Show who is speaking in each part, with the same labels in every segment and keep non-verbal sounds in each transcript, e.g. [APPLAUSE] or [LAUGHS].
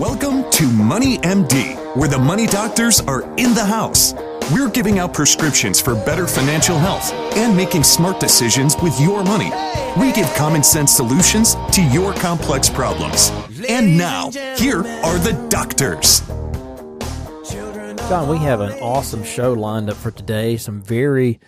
Speaker 1: Welcome to Money MD, where the money doctors are in the house. We're giving out prescriptions for better financial health and making smart decisions with your money. We give common sense solutions to your complex problems. And now, here are the doctors.
Speaker 2: John, we have an awesome show lined up for today. Some very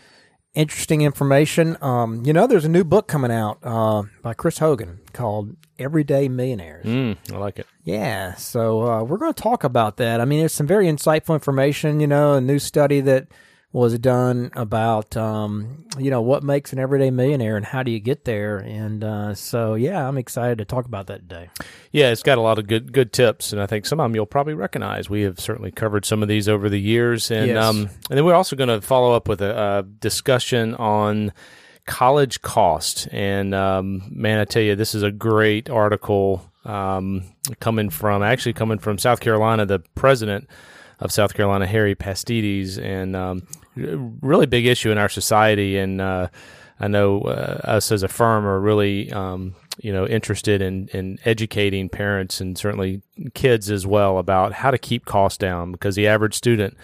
Speaker 2: interesting information. Um, you know, there's a new book coming out uh, by Chris Hogan called Everyday Millionaires.
Speaker 3: Mm, I like it.
Speaker 2: Yeah, so uh, we're going to talk about that. I mean, there's some very insightful information. You know, a new study that was done about um, you know what makes an everyday millionaire and how do you get there. And uh, so, yeah, I'm excited to talk about that today.
Speaker 3: Yeah, it's got a lot of good good tips, and I think some of them you'll probably recognize. We have certainly covered some of these over the years, and
Speaker 2: Yes.
Speaker 3: um, and then we're also going to follow up with a, a discussion on college cost. And um, man, I tell you, this is a great article um, coming from actually coming from South Carolina. The president of South Carolina, Harry Pastides, and um, really big issue in our society. And uh, I know uh, us as a firm are really um, you know interested in in educating parents and certainly kids as well about how to keep costs down because the average student.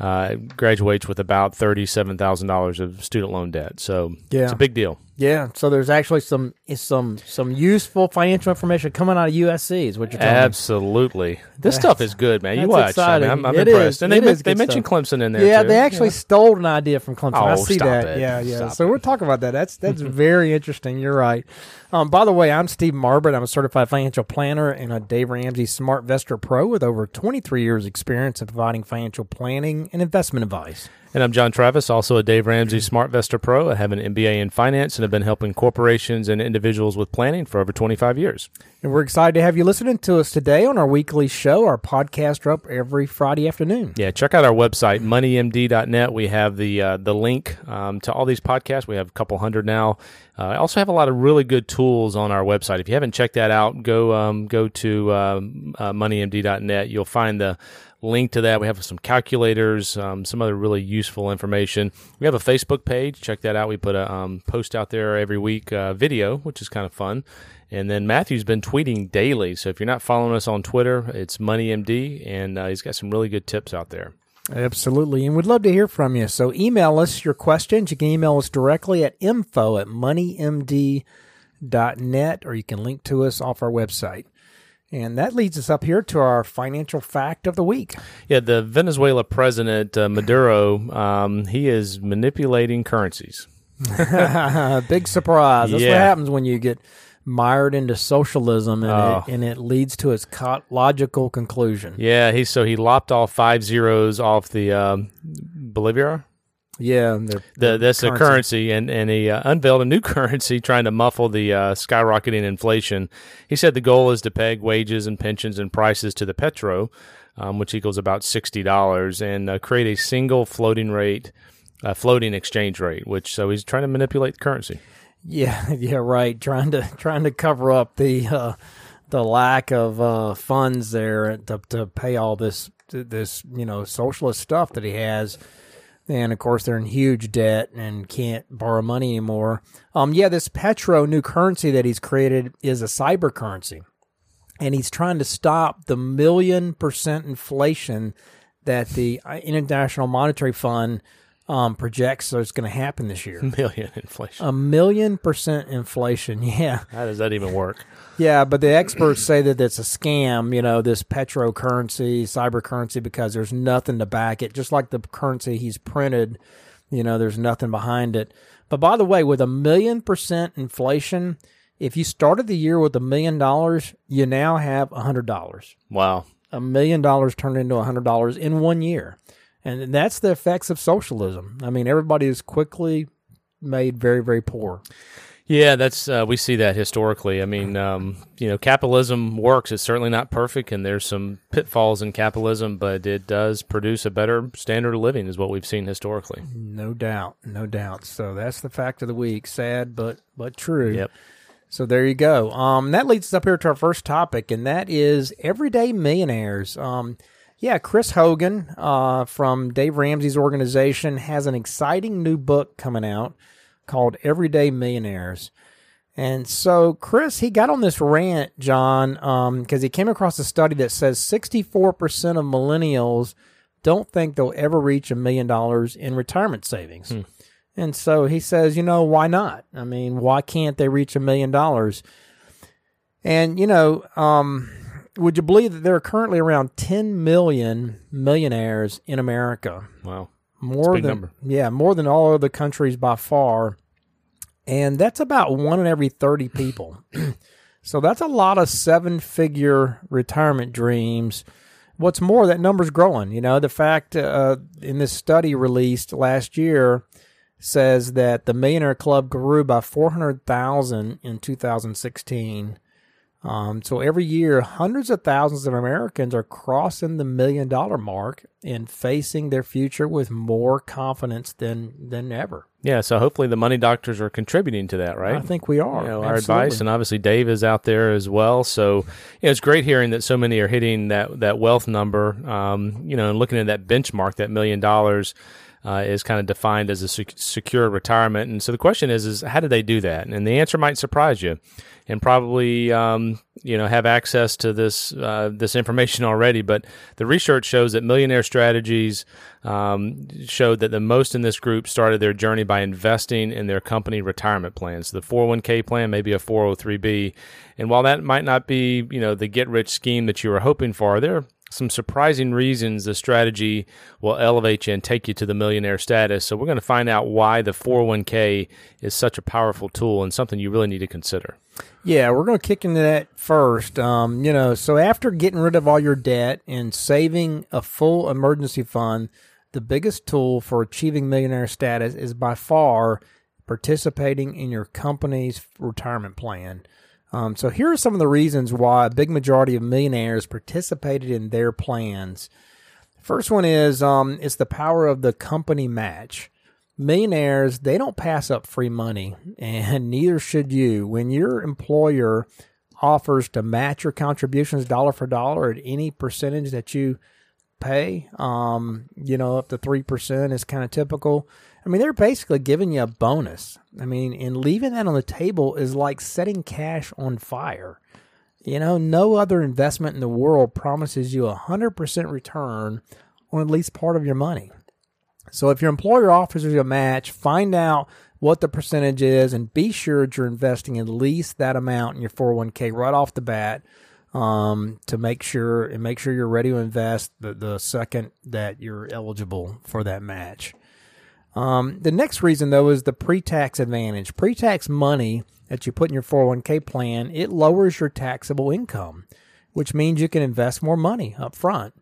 Speaker 3: Uh, graduates with about thirty-seven thousand dollars of student loan debt, so
Speaker 2: Yeah.
Speaker 3: it's a big deal.
Speaker 2: Yeah, so there's actually some some some useful financial information coming out of USC, is what you're.
Speaker 3: Absolutely, this stuff is good, man. You watch, I mean. I'm, I'm
Speaker 2: It
Speaker 3: impressed,
Speaker 2: is.
Speaker 3: and they they
Speaker 2: good
Speaker 3: mentioned
Speaker 2: stuff.
Speaker 3: Clemson in there.
Speaker 2: Yeah,
Speaker 3: too.
Speaker 2: they actually stole an idea from Clemson. I
Speaker 3: Oh,
Speaker 2: see
Speaker 3: stop
Speaker 2: that.
Speaker 3: it.
Speaker 2: Yeah, yeah.
Speaker 3: Stop
Speaker 2: so
Speaker 3: it.
Speaker 2: we're talking about that. That's that's [LAUGHS] very interesting. You're right. Um, by the way, I'm Steve Marbert. I'm a certified financial planner and a Dave Ramsey Smart Vestor Pro with over 23 years experience in providing financial planning and investment advice.
Speaker 3: And I'm John Travis, also a Dave Ramsey Smart Vestor Pro. I have an MBA in finance and have been helping corporations and individuals with planning for over 25 years.
Speaker 2: And we're excited to have you listening to us today on our weekly show. Our podcasts are up every Friday afternoon.
Speaker 3: Yeah, check out our website, moneymd.net. We have the uh, the link um, to all these podcasts. We have a couple hundred now. Uh, I also have a lot of really good tools on our website. If you haven't checked that out, go um, go to um, uh, moneymd.net. You'll find the link to that. We have some calculators, um, some other really useful information. We have a Facebook page. Check that out. We put a um, post out there every week, uh, video, which is kind of fun. And then Matthew's been tweeting daily. So if you're not following us on Twitter, it's MoneyMD, and uh, he's got some really good tips out there.
Speaker 2: Absolutely. And we'd love to hear from you. So email us your questions. You can email us directly at info at moneymd.net or you can link to us off our website. And that leads us up here to our financial fact of the week.
Speaker 3: Yeah, the Venezuela president uh, Maduro, um, he is manipulating currencies. [LAUGHS]
Speaker 2: Big surprise. That's what happens when you get mired into socialism and,
Speaker 3: Oh.
Speaker 2: it, and it leads to its co- logical conclusion.
Speaker 3: Yeah, he so he lopped off five zeros off the um, bolivar.
Speaker 2: Yeah. they're-
Speaker 3: The, that's the
Speaker 2: currency.
Speaker 3: currency, and and he uh, unveiled a new [LAUGHS] currency trying to muffle the uh, skyrocketing inflation. He said the goal is to peg wages and pensions and prices to the petro, um, which equals about sixty dollars, and uh, create a single floating rate, uh, floating exchange rate. Which so he's trying to manipulate the currency.
Speaker 2: Yeah, [LAUGHS] yeah, right. Trying to trying to cover up the uh, the lack of uh, funds there to to pay all this this you know socialist stuff that he has, and of course they're in huge debt and can't borrow money anymore. Um, yeah, this Petro new currency that he's created is a cyber currency, and he's trying to stop the million percent inflation that the uh, International Monetary Fund um, projects is going to happen this year. [LAUGHS]
Speaker 3: Million inflation.
Speaker 2: A million percent inflation. [LAUGHS] Yeah.
Speaker 3: How does that even work?
Speaker 2: Yeah. But the experts say that it's a scam, you know, this petro currency, cyber currency, because there's nothing to back it. Just like the currency he's printed, you know, there's nothing behind it. But by the way, with a million percent inflation, if you started the year with a million dollars, you now have a hundred dollars.
Speaker 3: Wow.
Speaker 2: A million dollars turned into a hundred dollars in one year. And that's the effects of socialism. I mean, everybody is quickly made very, very poor.
Speaker 3: Yeah, that's uh, we see that historically. I mean, um, you know, capitalism works. It's certainly not perfect, and there's some pitfalls in capitalism, but it does produce a better standard of living, is what we've seen historically.
Speaker 2: No doubt, no doubt. So that's the fact of the week. Sad, but but true.
Speaker 3: Yep.
Speaker 2: So there you go. Um, that leads us up here to our first topic, and that is everyday millionaires. Um, yeah, Chris Hogan uh, from Dave Ramsey's organization has an exciting new book coming out called Everyday Millionaires. And so Chris, he got on this rant, John, because um, he came across a study that says 64% of millennials don't think they'll ever reach a million dollars in retirement savings. Hmm. And so he says, you know, why not? I mean, why can't they reach a million dollars? And, you know, um, would you believe that there are currently around 10 million millionaires in America?
Speaker 3: Wow.
Speaker 2: More than,
Speaker 3: number.
Speaker 2: yeah, more than all other countries by far and that's about one in every 30 people. [CLEARS THROAT] so that's a lot of seven figure retirement dreams. What's more, that number's growing. You know, the fact uh, in this study released last year says that the Millionaire Club grew by 400,000 in 2016 um, so every year, hundreds of thousands of Americans are crossing the million dollar mark and facing their future with more confidence than than ever.
Speaker 3: Yeah, so hopefully the money doctors are contributing to that, right? I
Speaker 2: think we are.
Speaker 3: You know, our advice, and obviously Dave is out there as well. So you know, it's great hearing that so many are hitting that that wealth number. Um, you know, and looking at that benchmark, that million dollars. Uh, is kind of defined as a sec- secure retirement, and so the question is: is how do they do that? And the answer might surprise you and probably um, you know have access to this uh, this information already. But the research shows that millionaire strategies um, showed that the most in this group started their journey by investing in their company retirement plans. The 401k plan, maybe a 403b, and while that might not be you know the get rich scheme that you were hoping for, there some surprising reasons the strategy will elevate you and take you to the millionaire status. So we're going to find out why the 401k is such a powerful tool and something you really need to consider.
Speaker 2: Yeah, we're going to kick into that first. Um, you know, so after getting rid of all your debt and saving a full emergency fund, the biggest tool for achieving millionaire status is by far participating in your company's retirement plan. Um, so here are some of the reasons why a big majority of millionaires participated in their plans. First one is um, it's the power of the company match. Millionaires they don't pass up free money, and [LAUGHS] neither should you. When your employer offers to match your contributions dollar for dollar at any percentage that you pay, um, you know, up to three percent is kind of typical. I mean, they're basically giving you a bonus. I mean, and leaving that on the table is like setting cash on fire. You know, no other investment in the world promises you a 100% return on at least part of your money. So if your employer offers you a match, find out what the percentage is and be sure that you're investing at least that amount in your 401k right off the bat um, to make sure and make sure you're ready to invest the, the second that you're eligible for that match. Um, the next reason, though, is the pre-tax advantage. Pre-tax money that you put in your 401k plan, it lowers your taxable income, which means you can invest more money up front.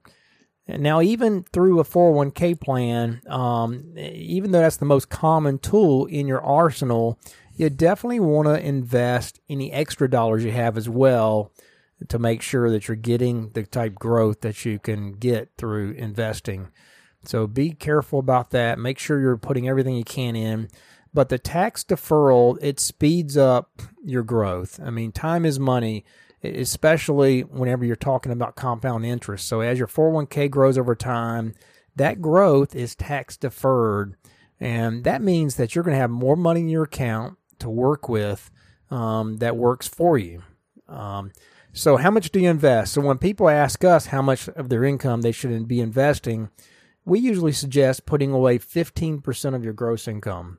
Speaker 2: Now, even through a 401k plan, um, even though that's the most common tool in your arsenal, you definitely want to invest any extra dollars you have as well to make sure that you're getting the type growth that you can get through investing. So be careful about that. Make sure you're putting everything you can in. But the tax deferral, it speeds up your growth. I mean, time is money, especially whenever you're talking about compound interest. So as your 401k grows over time, that growth is tax deferred. And that means that you're going to have more money in your account to work with um, that works for you. Um, so, how much do you invest? So, when people ask us how much of their income they should be investing, we usually suggest putting away 15% of your gross income.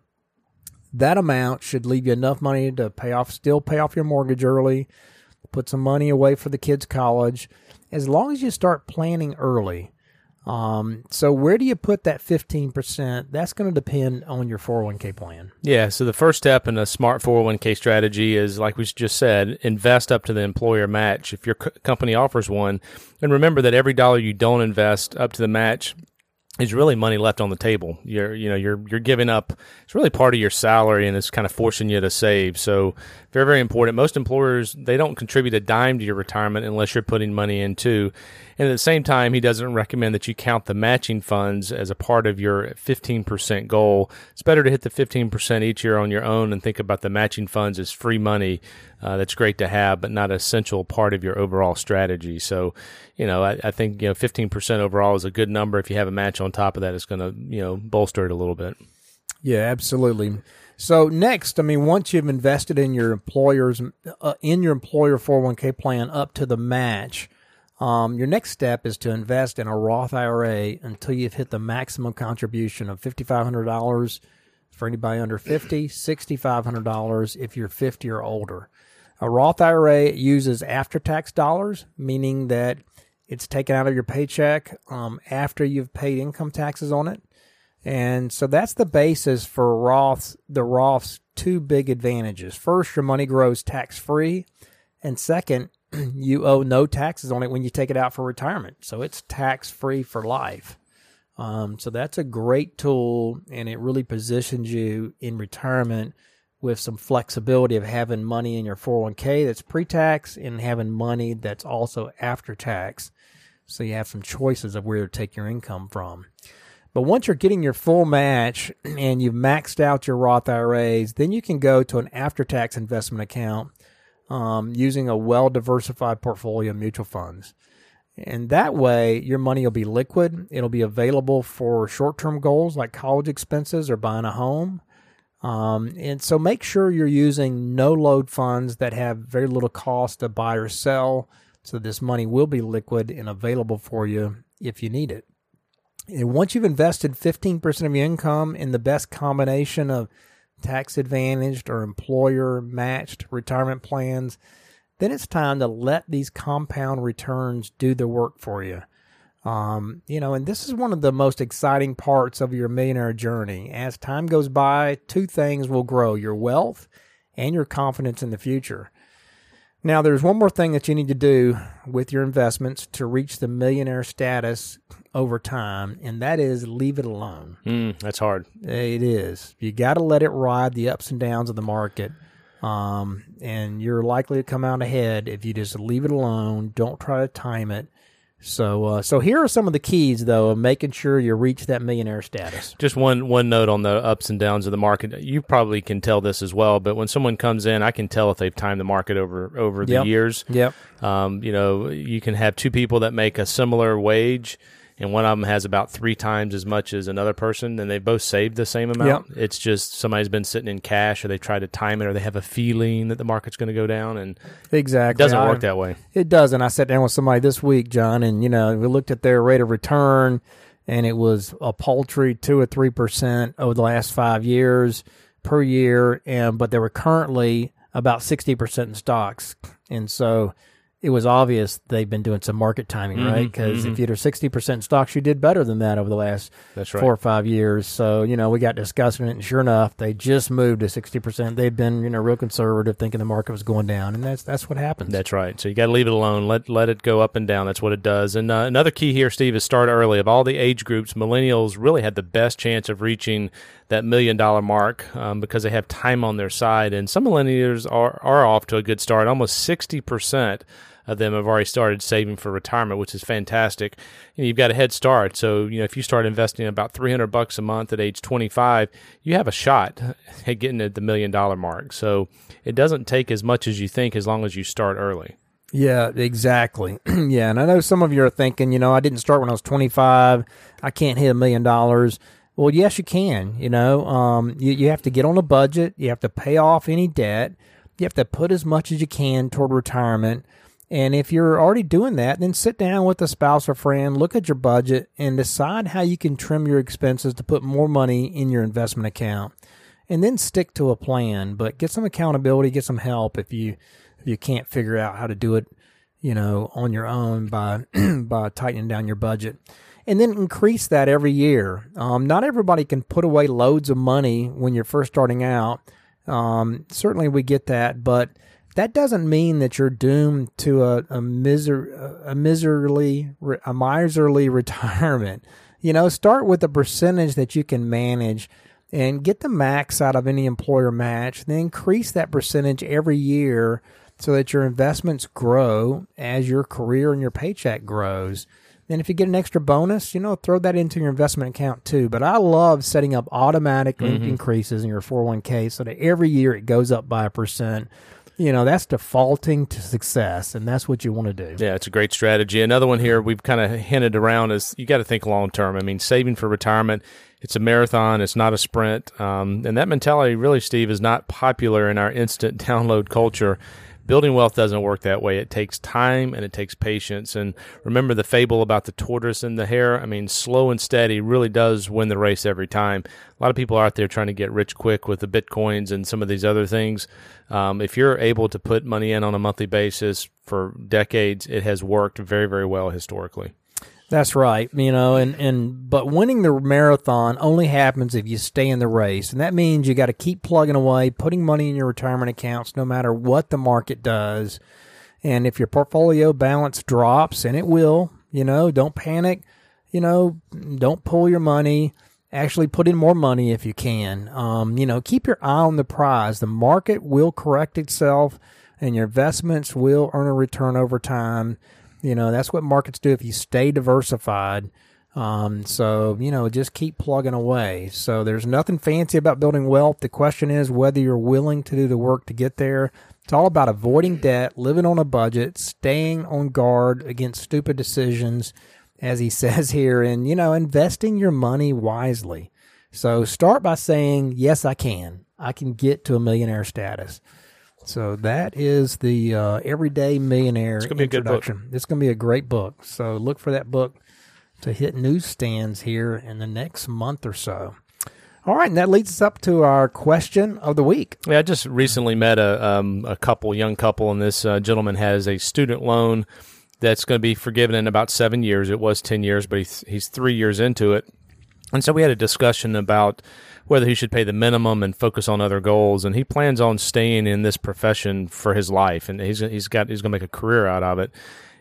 Speaker 2: That amount should leave you enough money to pay off, still pay off your mortgage early, put some money away for the kids' college, as long as you start planning early. Um, so where do you put that 15%? That's going to depend on your 401k plan.
Speaker 3: Yeah. So the first step in a smart 401k strategy is, like we just said, invest up to the employer match. If your company offers one, and remember that every dollar you don't invest up to the match is really money left on the table. You're, you know, you're, you're giving up. It's really part of your salary and it's kind of forcing you to save. So very, very important. Most employers, they don't contribute a dime to your retirement unless you're putting money in too. And at the same time, he doesn't recommend that you count the matching funds as a part of your 15% goal. It's better to hit the 15% each year on your own and think about the matching funds as free money. Uh, that's great to have, but not essential part of your overall strategy. So, you know, I, I think, you know, 15% overall is a good number. If you have a match on top of that, it's going to, you know, bolster it a little bit.
Speaker 2: Yeah, absolutely. So next, I mean, once you've invested in your employer's uh, in your employer 401k plan up to the match, um, your next step is to invest in a Roth IRA until you've hit the maximum contribution of $5,500 for anybody under 50, $6,500 if you're 50 or older. A Roth IRA uses after tax dollars, meaning that it's taken out of your paycheck um, after you've paid income taxes on it. And so that's the basis for Roth's, the Roth's two big advantages. First, your money grows tax free. And second, [CLEARS THROAT] you owe no taxes on it when you take it out for retirement. So it's tax free for life. Um, so that's a great tool, and it really positions you in retirement with some flexibility of having money in your 401k that's pre tax and having money that's also after tax. So you have some choices of where to take your income from. But once you're getting your full match and you've maxed out your Roth IRAs, then you can go to an after tax investment account um, using a well diversified portfolio of mutual funds. And that way, your money will be liquid. It'll be available for short term goals like college expenses or buying a home. Um, and so make sure you're using no load funds that have very little cost to buy or sell. So this money will be liquid and available for you if you need it. And once you've invested 15% of your income in the best combination of tax advantaged or employer matched retirement plans, then it's time to let these compound returns do the work for you. Um, you know, and this is one of the most exciting parts of your millionaire journey. As time goes by, two things will grow your wealth and your confidence in the future. Now, there's one more thing that you need to do with your investments to reach the millionaire status over time, and that is leave it alone.
Speaker 3: Mm, that's hard.
Speaker 2: It is. You got to let it ride the ups and downs of the market. Um, and you're likely to come out ahead if you just leave it alone. Don't try to time it. So, uh, so here are some of the keys, though, of making sure you reach that millionaire status.
Speaker 3: Just one one note on the ups and downs of the market. You probably can tell this as well, but when someone comes in, I can tell if they've timed the market over over the
Speaker 2: Yep.
Speaker 3: years.
Speaker 2: Yep.
Speaker 3: Um, you know, you can have two people that make a similar wage, and one of them has about three times as much as another person, and they both saved the same amount. It's just somebody's been sitting in cash, or they try to time it, or they have a feeling that the market's going to go down, and
Speaker 2: exactly it
Speaker 3: doesn't
Speaker 2: I-
Speaker 3: work that way.
Speaker 2: It doesn't. I sat down with somebody this week, John, and you know we looked at their rate of return, and it was a paltry two or three percent over the last five years per year, and but they were currently about sixty percent in stocks, and so it was obvious they've been doing some market timing,
Speaker 3: Mm-hmm,
Speaker 2: right? Because if you're sixty percent stocks, you did better than that over the last
Speaker 3: right.
Speaker 2: four or five years. So you know we got discussing it, and sure enough, they just moved to sixty percent. They've been you know real conservative, thinking the market was going down, and that's that's what happens.
Speaker 3: That's right. So you got to leave it alone. Let let it go up and down. That's what it does. And uh, another key here, Steve, is start early. Of all the age groups, millennials really had the best chance of reaching that million dollar mark um, because they have time on their side. And some millennials are are off to a good start. Almost sixty percent of them have already started saving for retirement, which is fantastic. And you've got a head start. So, you know, if you start investing about 300 bucks a month at age 25, you have a shot [LAUGHS] at getting at the million dollar mark. So it doesn't take as much as you think as long as you start early.
Speaker 2: Yeah, exactly. [CLEARS THROAT] yeah, and I know some of you are thinking, you know, I didn't start when I was 25. I can't hit a million dollars. Well, yes, you can. You know, um, you, you have to get on a budget. You have to pay off any debt. You have to put as much as you can toward retirement. And if you're already doing that, then sit down with a spouse or friend, look at your budget, and decide how you can trim your expenses to put more money in your investment account. And then stick to a plan, but get some accountability, get some help if you if you can't figure out how to do it, you know, on your own by [CLEARS THROAT] by tightening down your budget. And then increase that every year. Um, not everybody can put away loads of money when you're first starting out. Um, certainly, we get that, but that doesn't mean that you're doomed to a, a miser a miserly a miserly [LAUGHS] retirement. You know, start with a percentage that you can manage and get the max out of any employer match. Then increase that percentage every year so that your investments grow as your career and your paycheck grows. Then if you get an extra bonus, you know, throw that into your investment account too. But I love setting up automatic mm-hmm. increases in your 401k so that every year it goes up by a percent you know that's defaulting to success, and that's what you want to do.
Speaker 3: Yeah, it's a great strategy. Another one here we've kind of hinted around is you got to think long term. I mean, saving for retirement, it's a marathon, it's not a sprint. Um, and that mentality, really, Steve, is not popular in our instant [LAUGHS] download culture building wealth doesn't work that way. It takes time and it takes patience. And remember the fable about the tortoise and the hare? I mean, slow and steady really does win the race every time. A lot of people are out there trying to get rich quick with the bitcoins and some of these other things. Um, if you're able to put money in on a monthly basis for decades, it has worked very, very well historically.
Speaker 2: That's right. You know, and, and but winning the marathon only happens if you stay in the race. And that means you got to keep plugging away, putting money in your retirement accounts no matter what the market does. And if your portfolio balance drops, and it will, you know, don't panic. You know, don't pull your money. Actually, put in more money if you can. Um, you know, keep your eye on the prize. The market will correct itself, and your investments will earn a return over time. You know, that's what markets do if you stay diversified. Um, so, you know, just keep plugging away. So there's nothing fancy about building wealth. The question is whether you're willing to do the work to get there. It's all about avoiding debt, living on a budget, staying on guard against stupid decisions, as he [LAUGHS] says here, and, you know, investing your money wisely. So start by saying, yes, I can. I can get to a millionaire status. So that is the uh, Everyday Millionaire
Speaker 3: it's gonna be
Speaker 2: introduction.
Speaker 3: A good book.
Speaker 2: It's going to be a great book. So look for that book to hit newsstands here in the next month or so. All right, and that leads us up to our question of the week.
Speaker 3: Yeah, I just recently met a um, a couple, young couple, and this uh, gentleman has a student loan that's going to be forgiven in about seven years. It was ten years, but he's, he's three years into it, and so we had a discussion about whether he should pay the minimum and focus on other goals. And he plans on staying in this profession for his life, and he's he's got he's going to make a career out of it.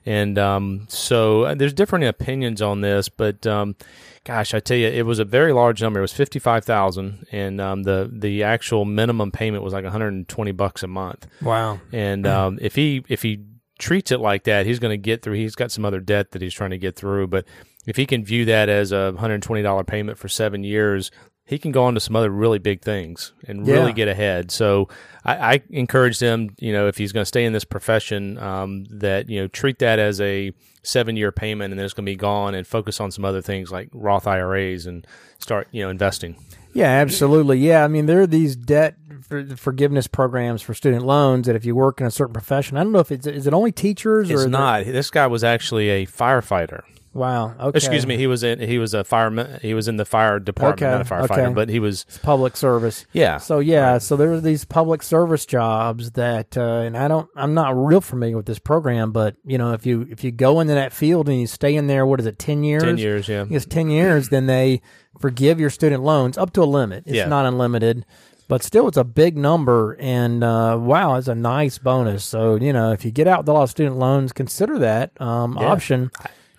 Speaker 3: And um, so uh, there's different opinions on this, but um, gosh, I tell you, it was a very large number. It was fifty five thousand, and um, the the actual minimum payment was like 120 bucks a month.
Speaker 2: Wow!
Speaker 3: And um, if he if he treats it like that, he's going to get through. He's got some other debt that he's trying to get through, but if he can view that as a $120 payment for seven years, he can go on to some other really big things and really
Speaker 2: Yeah.
Speaker 3: get ahead. So I, I encourage him, you know, if he's going to stay in this profession, um, that you know treat that as a seven year payment and then it's going to be gone, and focus on some other things like Roth IRAs and start you know investing.
Speaker 2: Yeah, absolutely. Yeah, I mean there are these debt for- forgiveness programs for student loans that if you work in a certain profession, I don't know if it's is it only teachers or
Speaker 3: It's
Speaker 2: it-
Speaker 3: not. This guy was actually a firefighter.
Speaker 2: Wow. Okay.
Speaker 3: Excuse me. He was in. He was a fireman. He was in the fire department,
Speaker 2: Okay,
Speaker 3: not a firefighter,
Speaker 2: okay.
Speaker 3: but he was.
Speaker 2: public service.
Speaker 3: Yeah.
Speaker 2: So yeah, so there are these public service jobs that, uh, and I don't, I'm not real familiar with this program, but you know, if you if you go into that field and you stay in there, what is it, ten years?
Speaker 3: Ten years. Yeah.
Speaker 2: It's ten years, then they forgive your student loans up to a limit. It's
Speaker 3: Yeah.
Speaker 2: not unlimited, but still, it's a big number, and uh, wow, it's a nice bonus. So you know, if you get out with a lot of student loans, consider that um,
Speaker 3: Yeah.
Speaker 2: option.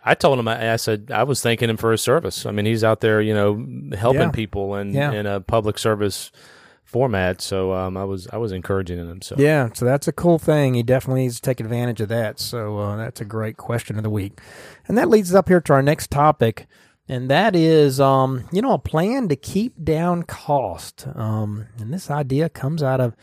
Speaker 3: I told him. I I said I was thanking him for his service. I mean, he's out there, you know, helping
Speaker 2: Yeah.
Speaker 3: people and
Speaker 2: Yeah.
Speaker 3: in a public service format. So um, I was I was encouraging him. So
Speaker 2: Yeah, so that's a cool thing. He definitely needs to take advantage of that. So uh, that's a great question of the week, and that leads us up here to our next topic, and that is, um, you know, a plan to keep down cost. Um, and this idea comes out of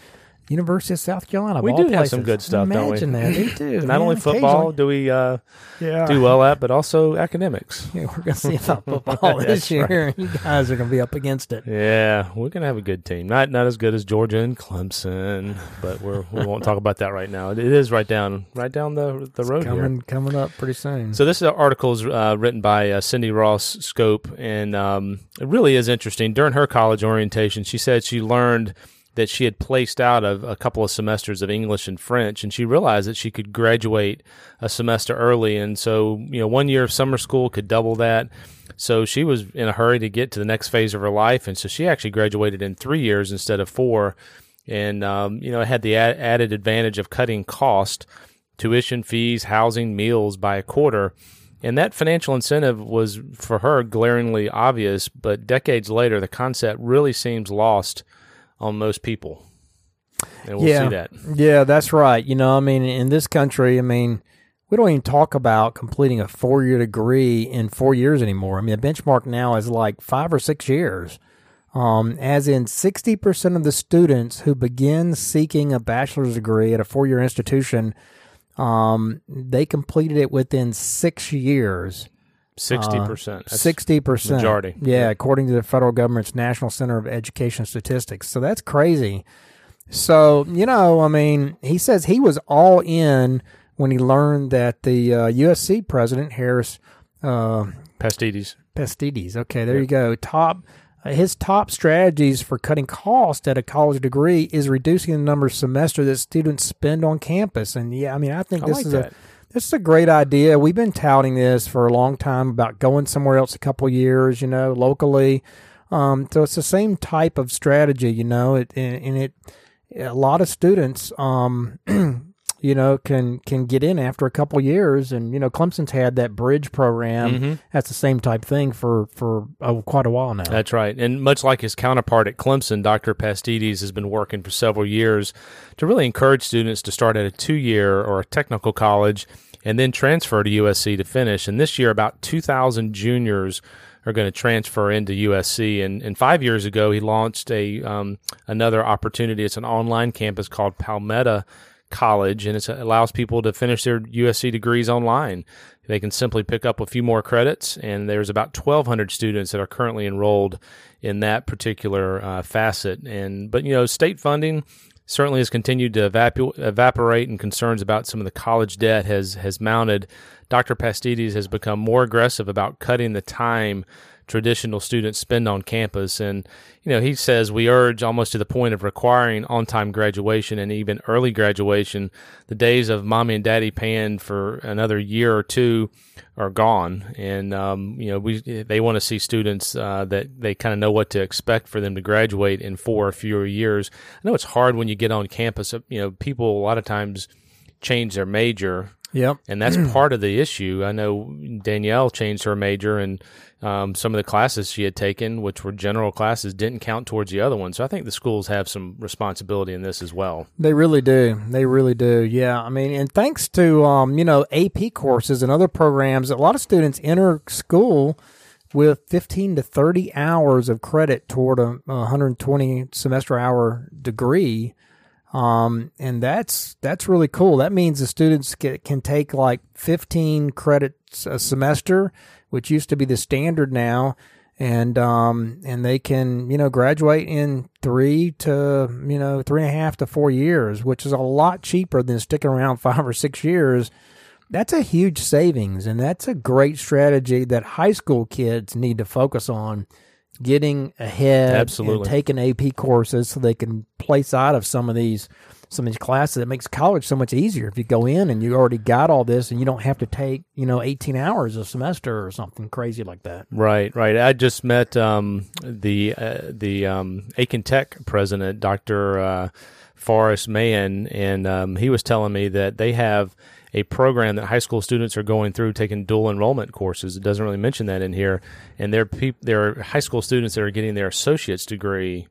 Speaker 2: University of South Carolina.
Speaker 3: We do have
Speaker 2: places.
Speaker 3: some good stuff, don't we?
Speaker 2: Imagine that they do. [LAUGHS]
Speaker 3: not only football do we uh,
Speaker 2: yeah.
Speaker 3: do well at, but also academics. [LAUGHS]
Speaker 2: Yeah, we're gonna see [LAUGHS] about football this
Speaker 3: right.
Speaker 2: year. You guys are gonna be up against it.
Speaker 3: Yeah, we're gonna have a good team. Not not as good as Georgia and Clemson, but we're we won't talk about that right now. It is right down right down the the road here.
Speaker 2: Coming coming up pretty soon.
Speaker 3: So this article is uh, written by uh, Cindi Ross Scoppe, and um, it really is interesting. During her college orientation, she said she learned that she had placed out of a couple of semesters of English and French, and she realized that she could graduate a semester early. And so, you know, one year of summer school could double that. So she was in a hurry to get to the next phase of her life, and so she actually graduated in three years instead of four. And um, you know, it had the a- added advantage of cutting cost tuition fees, housing, meals by a quarter. And that financial incentive was for her glaringly obvious, but decades later, the concept really seems lost on most people. And we'll
Speaker 2: yeah.
Speaker 3: see that.
Speaker 2: Yeah, that's right. You know, I mean, in this country, I mean, we don't even talk about completing a four year degree in four years anymore. I mean, the benchmark now is like five or six years. Um, as in 60% of the students who begin seeking a bachelor's degree at a four year institution, um, they completed it within six years.
Speaker 3: Sixty percent.
Speaker 2: Sixty percent
Speaker 3: majority.
Speaker 2: Yeah, according to the federal government's National Center of Education Statistics. So that's crazy. So you know, I mean, he says he was all in when he learned that the uh, USC president Harris uh,
Speaker 3: Pastides.
Speaker 2: Pastides. Okay, there you go. Top uh, his top strategies for cutting cost at a college degree is reducing the number of semester that students spend on campus. And yeah, I mean, I think
Speaker 3: I
Speaker 2: this
Speaker 3: like
Speaker 2: is
Speaker 3: that.
Speaker 2: a this is a great idea. We've been touting this for a long time about going somewhere else a couple years, you know, locally. Um, so it's the same type of strategy, you know, it, and, and it, a lot of students, um, [CLEARS THROAT] you know, can, can get in after a couple years. And, you know, Clemson's had that bridge program.
Speaker 3: Mm-hmm.
Speaker 2: That's the same type thing for, for uh, quite a while now.
Speaker 3: That's right. And much like his counterpart at Clemson, Dr. Pastides has been working for several years to really encourage students to start at a two year or a technical college and then transfer to USC to finish. And this year, about 2,000 juniors are going to transfer into USC. And, and five years ago, he launched a um, another opportunity. It's an online campus called Palmetto College, and it allows people to finish their USC degrees online. They can simply pick up a few more credits, and there's about 1,200 students that are currently enrolled in that particular uh, facet. And but you know, state funding certainly has continued to evapu- evaporate, and concerns about some of the college debt has has mounted. Dr. Pastides has become more aggressive about cutting the time traditional students spend on campus. And, you know, he says we urge almost to the point of requiring on time graduation and even early graduation. The days of mommy and daddy paying for another year or two are gone. And, um, you know, we, they want to see students uh, that they kind of know what to expect for them to graduate in four or fewer years. I know it's hard when you get on campus. You know, people a lot of times change their major
Speaker 2: Yep.
Speaker 3: and that's [CLEARS THROAT] part of the issue. I know Danielle changed her major, and um, some of the classes she had taken, which were general classes, didn't count towards the other one. So I think the schools have some responsibility in this as well.
Speaker 2: They really do. They really do. Yeah. I mean, and thanks to, um, you know, AP courses and other programs, a lot of students enter school with 15 to 30 hours of credit toward a 120 semester hour degree. Um, and that's, that's really cool. That means the students can, can take like 15 credits a semester, which used to be the standard now. And, um, and they can, you know, graduate in three to, you know, three and a half to four years, which is a lot cheaper than sticking around [LAUGHS] five or six years. That's a huge savings. And that's a great strategy that high school kids need to focus on getting ahead
Speaker 3: Absolutely.
Speaker 2: and taking AP courses so they can place out of some of these some of these classes. It makes college so much easier if you go in and you already got all this and you don't have to take, you know, 18 hours a semester or something crazy like that.
Speaker 3: Right, right. I just met um, the uh, the um, Aiken Tech president, Dr. Uh, Forrest Mahan, and um, he was telling me that they have a program that high school students are going through taking dual enrollment courses. It doesn't really mention that in here, and they're peop- they're high school students that are getting their associate's degree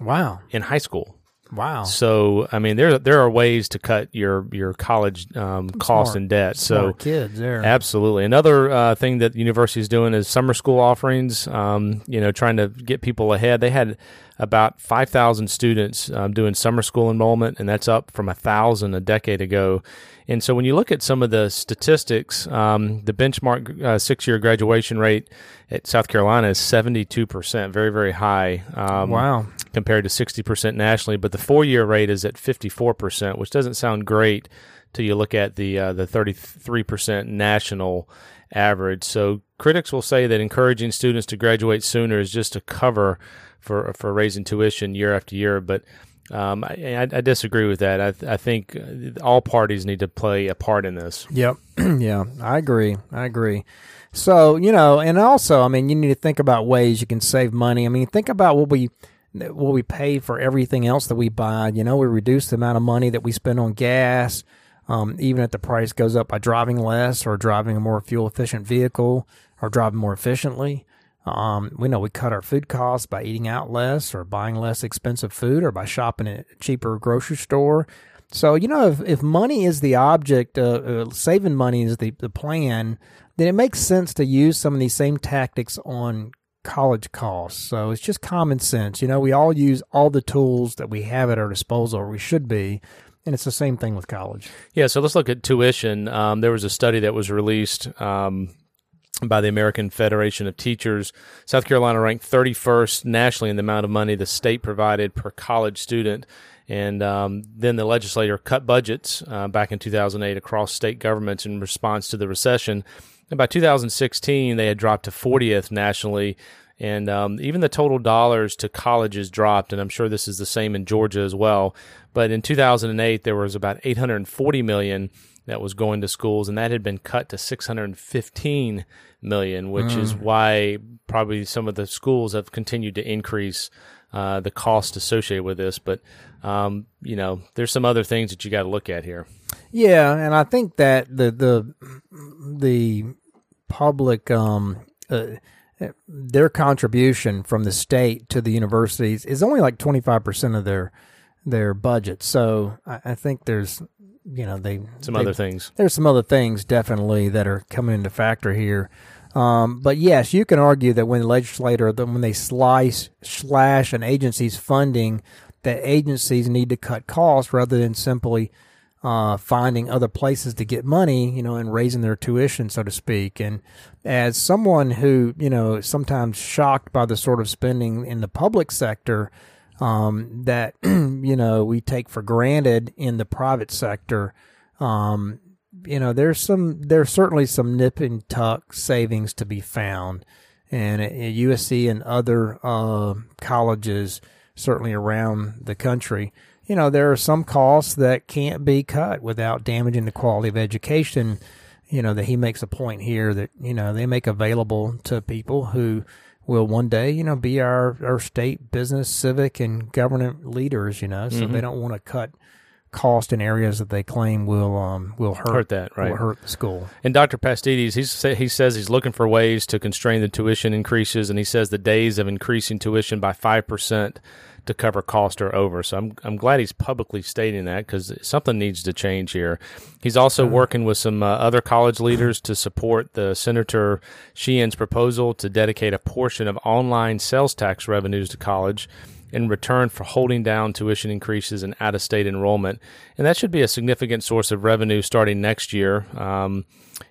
Speaker 2: Wow.
Speaker 3: in high school.
Speaker 2: Wow.
Speaker 3: So I mean, there there are ways to cut your your college um, costs and debt. So
Speaker 2: kids there.
Speaker 3: Absolutely. Another uh, thing that the university is doing is summer school offerings. Um, you know, trying to get people ahead. They had about five thousand students um, doing summer school enrollment, and that's up from a thousand a decade ago. And so, when you look at some of the statistics, um, the benchmark uh, six-year graduation rate at South Carolina is seventy-two percent, very, very high. Um,
Speaker 2: wow.
Speaker 3: compared to 60% nationally, but the four year rate is at 54%, which doesn't sound great till you look at the uh, the 33% national average. So critics will say that encouraging students to graduate sooner is just a cover for for raising tuition year after year, but um, I, I, disagree with that. I, th- I think all parties need to play a part in this.
Speaker 2: Yep. [CLEARS THROAT] yeah, I agree. I agree. So, you know, and also, I mean, you need to think about ways you can save money. I mean, think about what we what we pay for everything else that we buy. You know, we reduce the amount of money that we spend on gas, um, even if the price goes up by driving less or driving a more fuel efficient vehicle or driving more efficiently. Um, we know we cut our food costs by eating out less or buying less expensive food or by shopping at a cheaper grocery store. So, you know, if, if money is the object, uh, uh, saving money is the, the plan, then it makes sense to use some of these same tactics on college costs. So it's just common sense. You know, we all use all the tools that we have at our disposal, or we should be. And it's the same thing with college.
Speaker 3: Yeah, so let's look at tuition. Um, there was a study that was released um, by the American Federation of Teachers. South Carolina ranked 31st nationally in the amount of money the state provided per college student. And um, then the legislature cut budgets uh, back in 2008 across state governments in response to the recession. And by 2016, they had dropped to 40th nationally. And um, even the total dollars to colleges dropped. And I'm sure this is the same in Georgia as well. But in 2008, there was about 840 million that was going to schools, and that had been cut to 615 million, which mm. is why probably some of the schools have continued to increase uh, the cost associated with this. But um, you know, there's some other things that you got to look at here.
Speaker 2: Yeah, and I think that the the the public um, uh, their contribution from the state to the universities is only like 25 percent of their their budget. So I, I, think there's you know they
Speaker 3: some
Speaker 2: they,
Speaker 3: other things.
Speaker 2: There's some other things definitely that are coming into factor here. Um, but yes, you can argue that when the legislator, when they slice slash an agency's funding, that agencies need to cut costs rather than simply uh, finding other places to get money, you know, and raising their tuition, so to speak. And as someone who, you know, sometimes shocked by the sort of spending in the public sector um, that, [CLEARS THROAT] you know, we take for granted in the private sector, um, you know, there's some, there's certainly some nip and tuck savings to be found. And at USC and other uh, colleges, certainly around the country, you know, there are some costs that can't be cut without damaging the quality of education. You know, that he makes a point here that, you know, they make available to people who will one day, you know, be our, our state business, civic, and government leaders, you know, so mm-hmm. they don't want to cut cost in areas that they claim will um, will hurt,
Speaker 3: hurt that right
Speaker 2: will hurt the school.
Speaker 3: And Dr. Pastides, he's he says he's looking for ways to constrain the tuition increases, and he says the days of increasing tuition by five percent to cover cost are over. So I'm I'm glad he's publicly stating that because something needs to change here. He's also working with some uh, other college leaders to support the Senator Sheheen's proposal to dedicate a portion of online sales tax revenues to college in return for holding down tuition increases and out of state enrollment. And that should be a significant source of revenue starting next year. Um,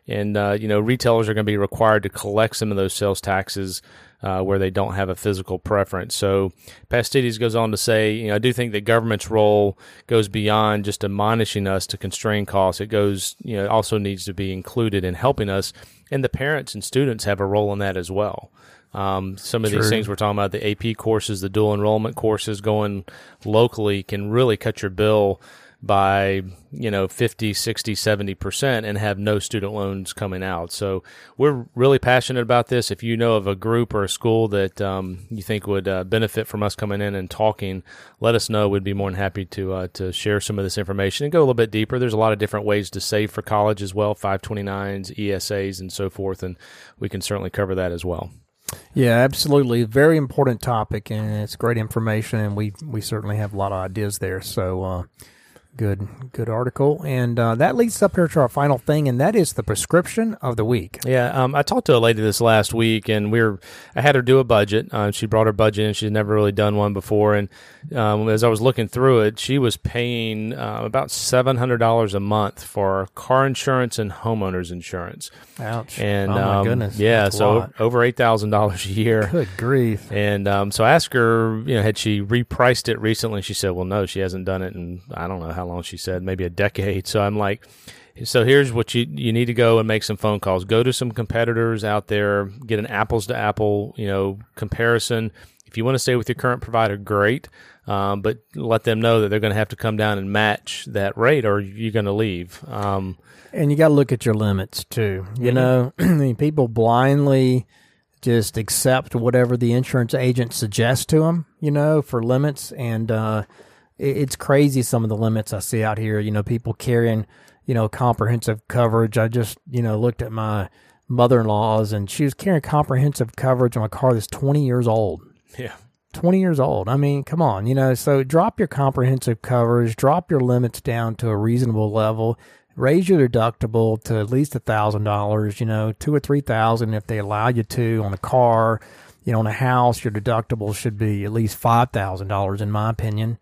Speaker 3: and, uh, you know, retailers are going to be required to collect some of those sales taxes. Uh, where they don't have a physical preference. So Pastides goes on to say, you know, I do think that government's role goes beyond just admonishing us to constrain costs. It goes, you know, also needs to be included in helping us, and the parents and students have a role in that as well. Um, some of these things we're talking about, the AP courses, the dual enrollment courses going locally can really cut your bill by, you know, 50, 60, 70% and have no student loans coming out. So we're really passionate about this. If you know of a group or a school that um, you think would uh, benefit from us coming in and talking, let us know. We'd be more than happy to, uh, to share some of this information and go a little bit deeper. There's a lot of different ways to save for college as well, 529s, ESAs, and so forth. And we can certainly cover that as well.
Speaker 2: Yeah, absolutely. Very important topic, and it's great information, and we we certainly have a lot of ideas there. So, uh, good good article, and uh, that leads up here to our final thing, and that is the prescription of the week.
Speaker 3: Yeah, um, I talked to a lady this last week, and we are I had her do a budget. Uh, she brought her budget and she'd never really done one before, and um, as I was looking through it, she was paying uh, about seven hundred dollars a month for car insurance and homeowners insurance.
Speaker 2: Ouch!
Speaker 3: And
Speaker 2: oh my um, goodness,
Speaker 3: yeah, That's so over eight thousand dollars a year.
Speaker 2: Good grief!
Speaker 3: And um, so I asked her, you know, had she repriced it recently? She said, "Well, no, she hasn't done it and I don't know how long." She said, maybe a decade. So I'm like. So here's what you you need to go and make some phone calls. Go to some competitors out there, get an apples to apple, you know, comparison if you want to stay with your current provider, great. Um, but let them know that they're going to have to come down and match that rate, or you're going to leave. Um,
Speaker 2: and you got to look at your limits too. You mm-hmm. know, [CLEARS THROAT] I mean, people blindly just accept whatever the insurance agent suggests to them. You know, for limits, and uh, it's crazy some of the limits I see out here. You know, people carrying you know comprehensive coverage. I just you know looked at my mother-in-law's and she was carrying comprehensive coverage on a car that's 20 years old
Speaker 3: yeah.
Speaker 2: 20 years old. I mean, come on, you know, so drop your comprehensive coverage, drop your limits down to a reasonable level, raise your deductible to at least a thousand dollars, you know, two or three thousand if they allow you to on a car. You know, on a house, your deductible should be at least five thousand dollars, in my opinion.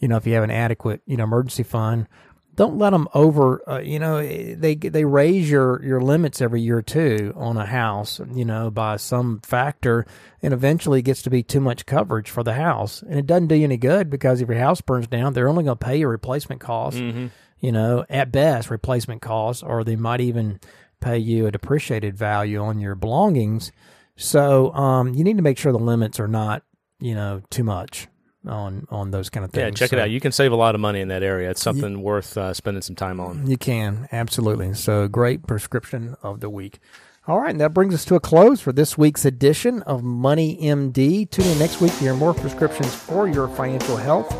Speaker 2: You know, if you have an adequate, you know, emergency fund, don't let them over. Uh, you know, they they raise your your limits every year or two on a house. You know, by some factor, and eventually it gets to be too much coverage for the house, and it doesn't do you any good because if your house burns down, they're only going to pay your replacement costs.
Speaker 3: Mm-hmm.
Speaker 2: You know, at best, replacement costs, or they might even pay you a depreciated value on your belongings. So um, you need to make sure the limits are not, you know, too much on on those kind of things.
Speaker 3: Yeah, check
Speaker 2: So
Speaker 3: it out. You can save a lot of money in that area. It's something worth uh, spending some time on.
Speaker 2: You can absolutely. So great prescription of the week. All right, and that brings us to a close for this week's edition of Money MD. Tune in next week to hear more prescriptions for your financial health.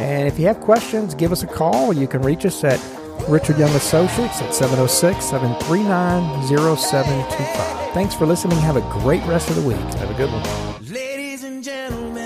Speaker 2: And if you have questions, give us a call. You can reach us at Richard Young Associates at 706 739 0725. Thanks for listening. Have a great rest of the week.
Speaker 3: Have a good one.